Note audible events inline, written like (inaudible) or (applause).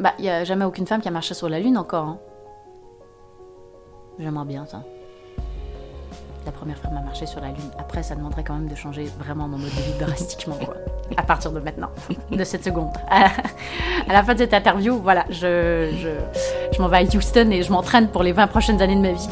Bah, il y a jamais aucune femme qui a marché sur la Lune encore. Hein. J'aimerais bien ça. La première femme à marcher sur la Lune. Après, ça demanderait quand même de changer vraiment mon mode de vie drastiquement, quoi. À partir de maintenant, de cette seconde. (laughs) À la fin de cette interview, voilà, je, je, je m'en vais à Houston et je m'entraîne pour les 20 prochaines années de ma vie.